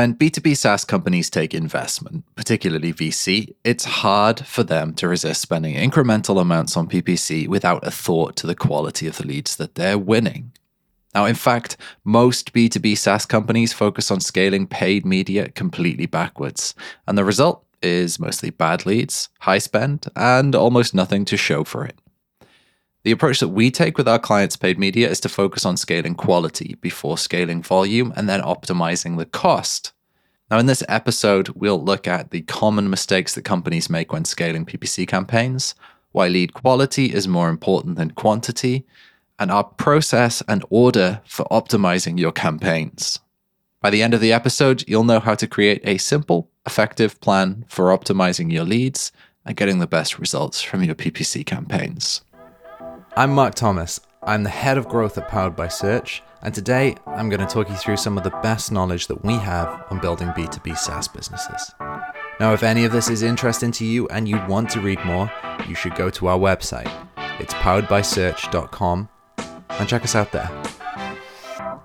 When B2B SaaS companies take investment, particularly VC, it's hard for them to resist spending incremental amounts on PPC without a thought to the quality of the leads that they're winning. Now, in fact, most B2B SaaS companies focus on scaling paid media completely backwards, and the result is mostly bad leads, high spend, and almost nothing to show for it. The approach that we take with our clients' paid media is to focus on scaling quality before scaling volume and then optimizing the cost. Now, in this episode, we'll look at the common mistakes that companies make when scaling PPC campaigns, why lead quality is more important than quantity, and our process and order for optimizing your campaigns. By the end of the episode, you'll know how to create a simple, effective plan for optimizing your leads and getting the best results from your PPC campaigns. I'm Marc Thomas. I'm the head of growth at Powered by Search, and today I'm going to talk you through some of the best knowledge that we have on building B2B SaaS businesses. Now, if any of this is interesting to you and you want to read more, you should go to our website. It's poweredbysearch.com and check us out there.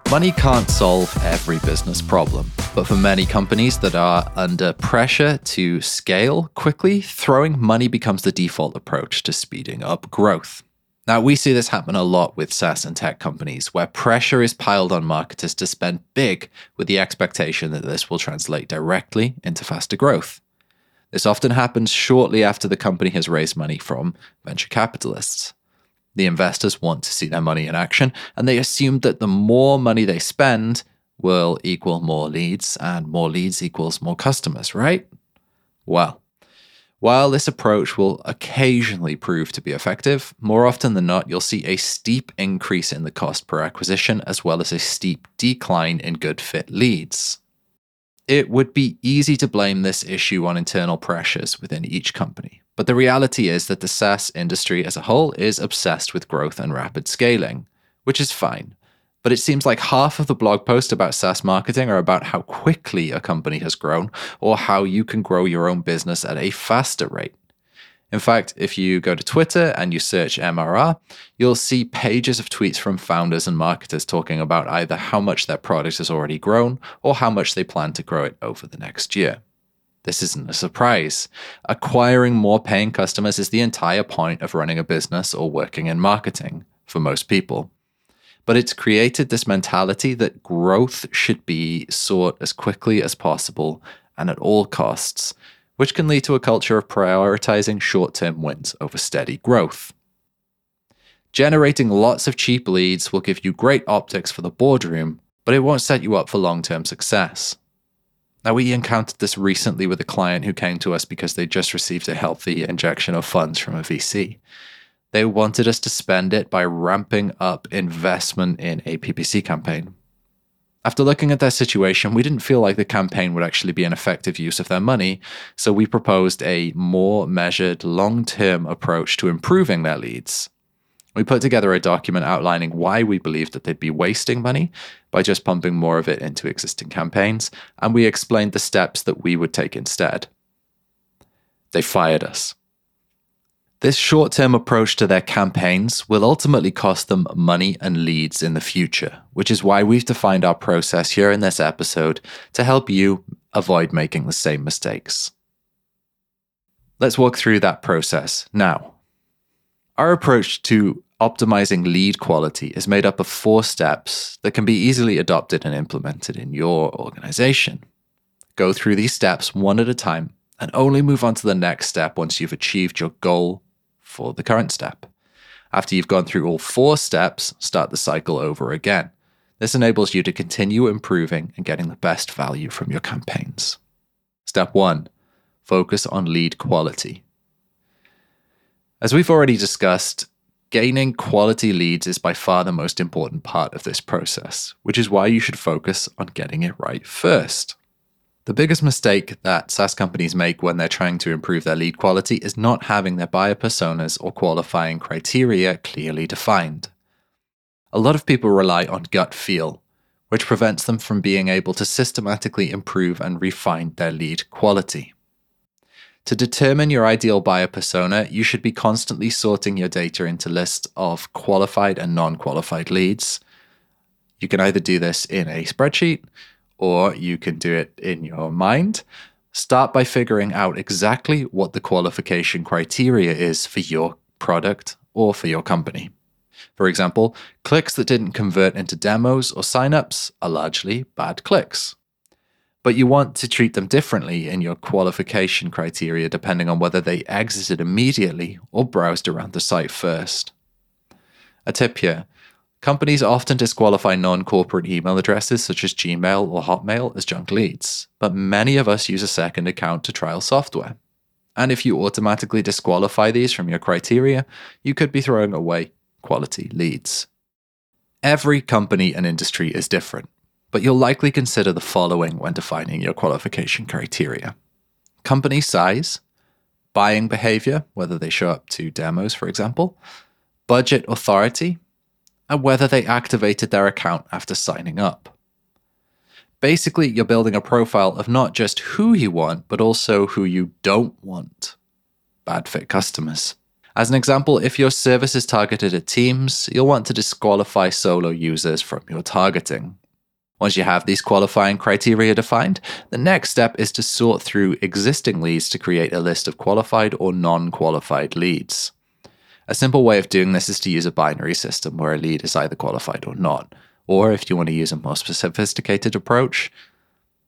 Money can't solve every business problem, but for many companies that are under pressure to scale quickly, throwing money becomes the default approach to speeding up growth. Now, we see this happen a lot with SaaS and tech companies, where pressure is piled on marketers to spend big with the expectation that this will translate directly into faster growth. This often happens shortly after the company has raised money from venture capitalists. The investors want to see their money in action, and they assume that the more money they spend will equal more leads, and more leads equals more customers, right? Well, while this approach will occasionally prove to be effective, more often than not, you'll see a steep increase in the cost per acquisition as well as a steep decline in good fit leads. It would be easy to blame this issue on internal pressures within each company, but the reality is that the SaaS industry as a whole is obsessed with growth and rapid scaling, which is fine. But it seems like half of the blog posts about SaaS marketing are about how quickly a company has grown or how you can grow your own business at a faster rate. In fact, if you go to Twitter and you search MRR, you'll see pages of tweets from founders and marketers talking about either how much their product has already grown or how much they plan to grow it over the next year. This isn't a surprise. Acquiring more paying customers is the entire point of running a business or working in marketing for most people but it's created this mentality that growth should be sought as quickly as possible and at all costs, which can lead to a culture of prioritizing short term wins over steady growth. Generating lots of cheap leads will give you great optics for the boardroom, but it won't set you up for long term success. Now, we encountered this recently with a client who came to us because they just received a healthy injection of funds from a VC. They wanted us to spend it by ramping up investment in a PPC campaign. After looking at their situation, we didn't feel like the campaign would actually be an effective use of their money, so we proposed a more measured, long term approach to improving their leads. We put together a document outlining why we believed that they'd be wasting money by just pumping more of it into existing campaigns, and we explained the steps that we would take instead. They fired us. This short term approach to their campaigns will ultimately cost them money and leads in the future, which is why we've defined our process here in this episode to help you avoid making the same mistakes. Let's walk through that process now. Our approach to optimizing lead quality is made up of four steps that can be easily adopted and implemented in your organization. Go through these steps one at a time and only move on to the next step once you've achieved your goal for the current step. After you've gone through all four steps, start the cycle over again. This enables you to continue improving and getting the best value from your campaigns. Step one focus on lead quality. As we've already discussed, gaining quality leads is by far the most important part of this process, which is why you should focus on getting it right first. The biggest mistake that SaaS companies make when they're trying to improve their lead quality is not having their buyer personas or qualifying criteria clearly defined. A lot of people rely on gut feel, which prevents them from being able to systematically improve and refine their lead quality. To determine your ideal buyer persona, you should be constantly sorting your data into lists of qualified and non qualified leads. You can either do this in a spreadsheet or you can do it in your mind. Start by figuring out exactly what the qualification criteria is for your product or for your company. For example, clicks that didn't convert into demos or signups are largely bad clicks. But you want to treat them differently in your qualification criteria depending on whether they exited immediately or browsed around the site first. A tip here companies often disqualify non corporate email addresses such as Gmail or Hotmail as junk leads, but many of us use a second account to trial software. And if you automatically disqualify these from your criteria, you could be throwing away quality leads. Every company and industry is different, but you'll likely consider the following when defining your qualification criteria company size, buying behavior, whether they show up to demos, for example, budget authority, and whether they activated their account after signing up. Basically, you're building a profile of not just who you want, but also who you don't want. Bad fit customers. As an example, if your service is targeted at teams, you'll want to disqualify solo users from your targeting. Once you have these qualifying criteria defined, the next step is to sort through existing leads to create a list of qualified or non qualified leads. A simple way of doing this is to use a binary system where a lead is either qualified or not. Or if you want to use a more sophisticated approach,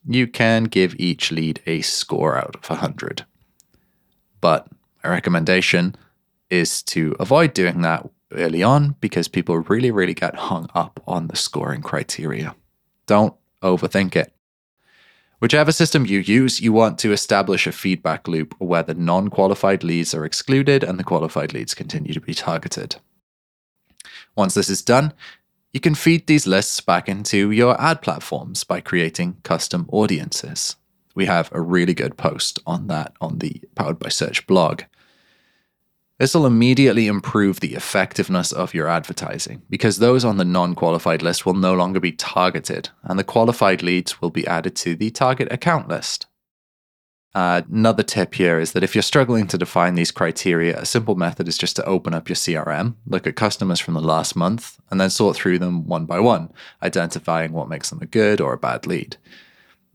you can give each lead a score out of 100. But my recommendation is to avoid doing that early on because people really, really get hung up on the scoring criteria. Don't overthink it. Whichever system you use, you want to establish a feedback loop where the non qualified leads are excluded and the qualified leads continue to be targeted. Once this is done, you can feed these lists back into your ad platforms by creating custom audiences. We have a really good post on that on the Powered by Search blog. This will immediately improve the effectiveness of your advertising because those on the non qualified list will no longer be targeted and the qualified leads will be added to the target account list. Uh, another tip here is that if you're struggling to define these criteria, a simple method is just to open up your CRM, look at customers from the last month, and then sort through them one by one, identifying what makes them a good or a bad lead.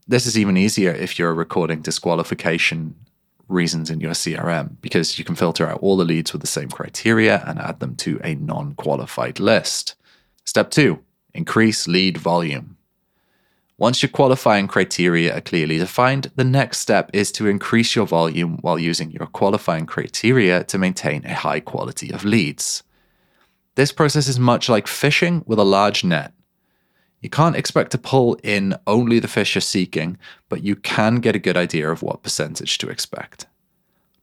This is even easier if you're recording disqualification reasons in your CRM because you can filter out all the leads with the same criteria and add them to a non qualified list. Step two increase lead volume. Once your qualifying criteria are clearly defined, the next step is to increase your volume while using your qualifying criteria to maintain a high quality of leads. This process is much like fishing with a large net. You can't expect to pull in only the fish you're seeking, but you can get a good idea of what percentage to expect.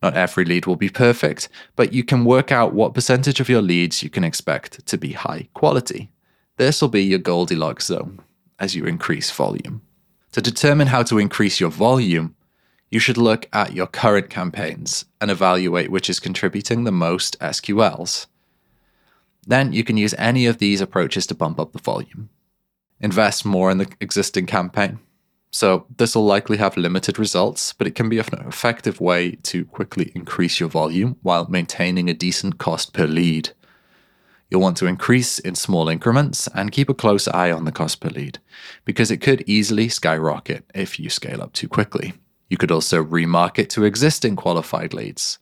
Not every lead will be perfect, but you can work out what percentage of your leads you can expect to be high quality. This will be your Goldilocks zone as you increase volume. To determine how to increase your volume, you should look at your current campaigns and evaluate which is contributing the most SQLs. Then you can use any of these approaches to bump up the volume invest more in the existing campaign. So, this will likely have limited results, but it can be an effective way to quickly increase your volume while maintaining a decent cost per lead. You'll want to increase in small increments and keep a close eye on the cost per lead, because it could easily skyrocket if you scale up too quickly. You could also remarket to existing qualified leads.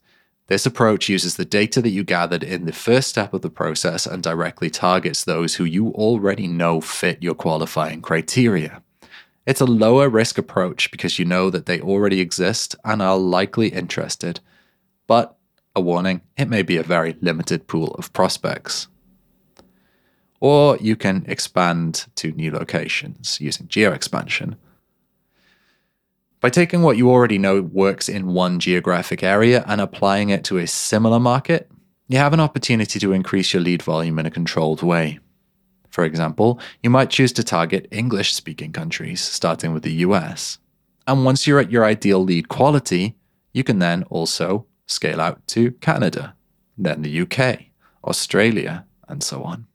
This approach uses the data that you gathered in the first step of the process and directly targets those who you already know fit your qualifying criteria. It's a lower risk approach because you know that they already exist and are likely interested. But, a warning, it may be a very limited pool of prospects. Or you can expand to new locations using geo expansion. By taking what you already know works in one geographic area and applying it to a similar market, you have an opportunity to increase your lead volume in a controlled way. For example, you might choose to target English speaking countries, starting with the US. And once you're at your ideal lead quality, you can then also scale out to Canada, then the UK, Australia, and so on.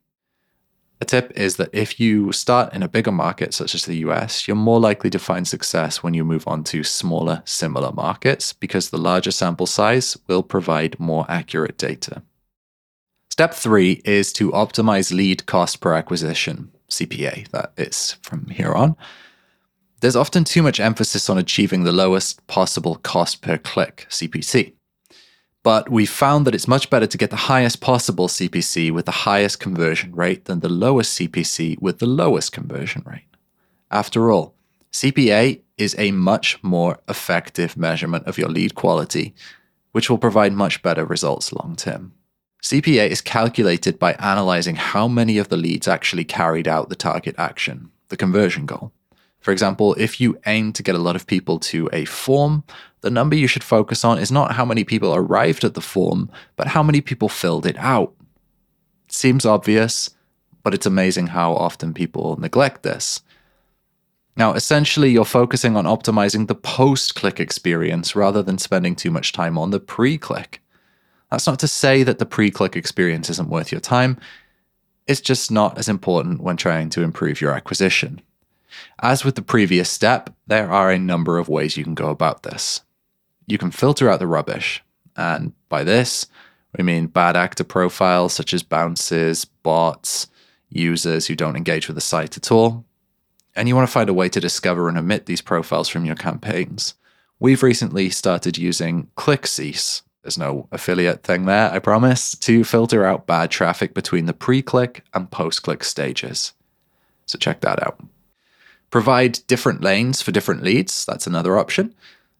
A tip is that if you start in a bigger market, such as the US, you're more likely to find success when you move on to smaller, similar markets because the larger sample size will provide more accurate data. Step three is to optimize lead cost per acquisition, CPA, that is from here on. there's often too much emphasis on achieving the lowest possible cost per click, CPC. But we found that it's much better to get the highest possible CPC with the highest conversion rate than the lowest CPC with the lowest conversion rate. After all, CPA is a much more effective measurement of your lead quality, which will provide much better results long term. CPA is calculated by analyzing how many of the leads actually carried out the target action, the conversion goal. For example, if you aim to get a lot of people to a form, the number you should focus on is not how many people arrived at the form, but how many people filled it out. It seems obvious, but it's amazing how often people neglect this. Now, essentially, you're focusing on optimizing the post click experience rather than spending too much time on the pre click. That's not to say that the pre click experience isn't worth your time, it's just not as important when trying to improve your acquisition. As with the previous step, there are a number of ways you can go about this. You can filter out the rubbish, and by this, we mean bad actor profiles such as bounces, bots, users who don't engage with the site at all. And you want to find a way to discover and omit these profiles from your campaigns. We've recently started using ClickCease. There's no affiliate thing there, I promise, to filter out bad traffic between the pre click and post click stages. So check that out. Provide different lanes for different leads. That's another option.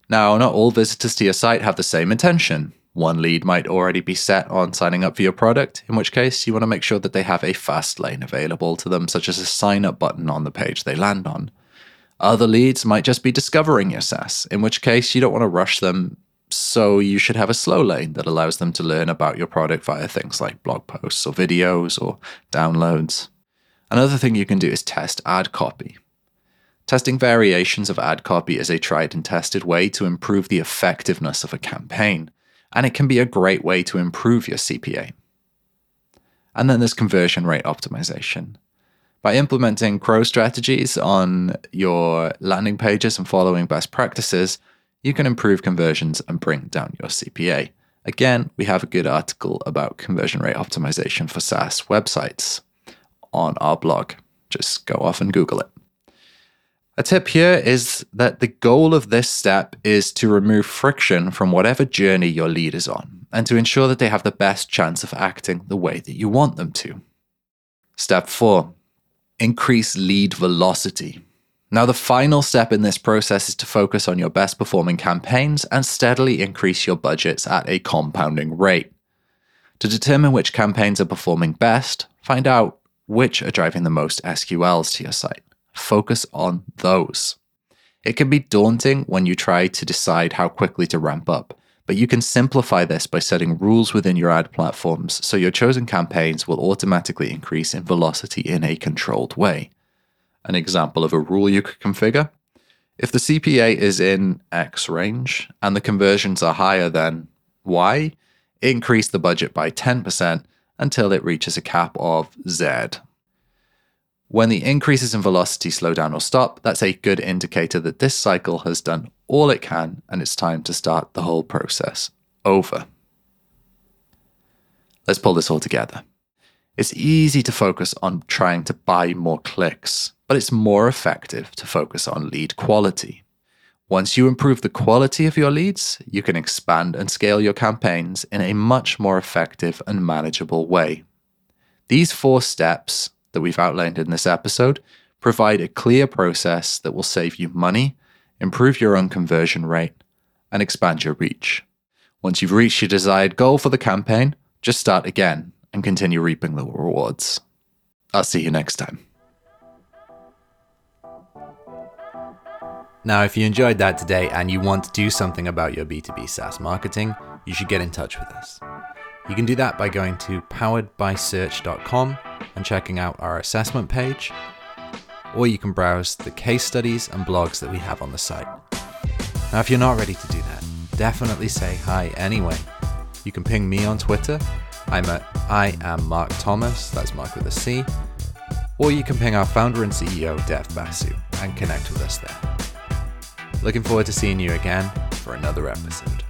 Now, not all visitors to your site have the same intention. One lead might already be set on signing up for your product, in which case you want to make sure that they have a fast lane available to them, such as a sign up button on the page they land on. Other leads might just be discovering your SaaS, in which case you don't want to rush them, so you should have a slow lane that allows them to learn about your product via things like blog posts or videos or downloads. Another thing you can do is test ad copy. Testing variations of ad copy is a tried and tested way to improve the effectiveness of a campaign, and it can be a great way to improve your CPA. And then there's conversion rate optimization. By implementing CRO strategies on your landing pages and following best practices, you can improve conversions and bring down your CPA. Again, we have a good article about conversion rate optimization for SaaS websites on our blog. Just go off and Google it. A tip here is that the goal of this step is to remove friction from whatever journey your lead is on and to ensure that they have the best chance of acting the way that you want them to. Step 4 Increase lead velocity. Now, the final step in this process is to focus on your best performing campaigns and steadily increase your budgets at a compounding rate. To determine which campaigns are performing best, find out which are driving the most SQLs to your site focus on those. It can be daunting when you try to decide how quickly to ramp up, but you can simplify this by setting rules within your ad platforms so your chosen campaigns will automatically increase in velocity in a controlled way. An example of a rule you could configure if the CPA is in X range and the conversions are higher than Y, increase the budget by 10% until it reaches a cap of Z. When the increases in velocity slow down or stop, that's a good indicator that this cycle has done all it can and it's time to start the whole process over. Let's pull this all together. It's easy to focus on trying to buy more clicks, but it's more effective to focus on lead quality. Once you improve the quality of your leads, you can expand and scale your campaigns in a much more effective and manageable way. These four steps that we've outlined in this episode provide a clear process that will save you money, improve your own conversion rate, and expand your reach. Once you've reached your desired goal for the campaign, just start again and continue reaping the rewards. I'll see you next time. Now, if you enjoyed that today and you want to do something about your B2B SaaS marketing, you should get in touch with us. You can do that by going to poweredbysearch.com and checking out our assessment page, or you can browse the case studies and blogs that we have on the site. Now, if you're not ready to do that, definitely say hi anyway. You can ping me on Twitter. I'm at I am Marc Thomas, that's Mark with a C. Or you can ping our founder and CEO, Dev Basu, and connect with us there. Looking forward to seeing you again for another episode.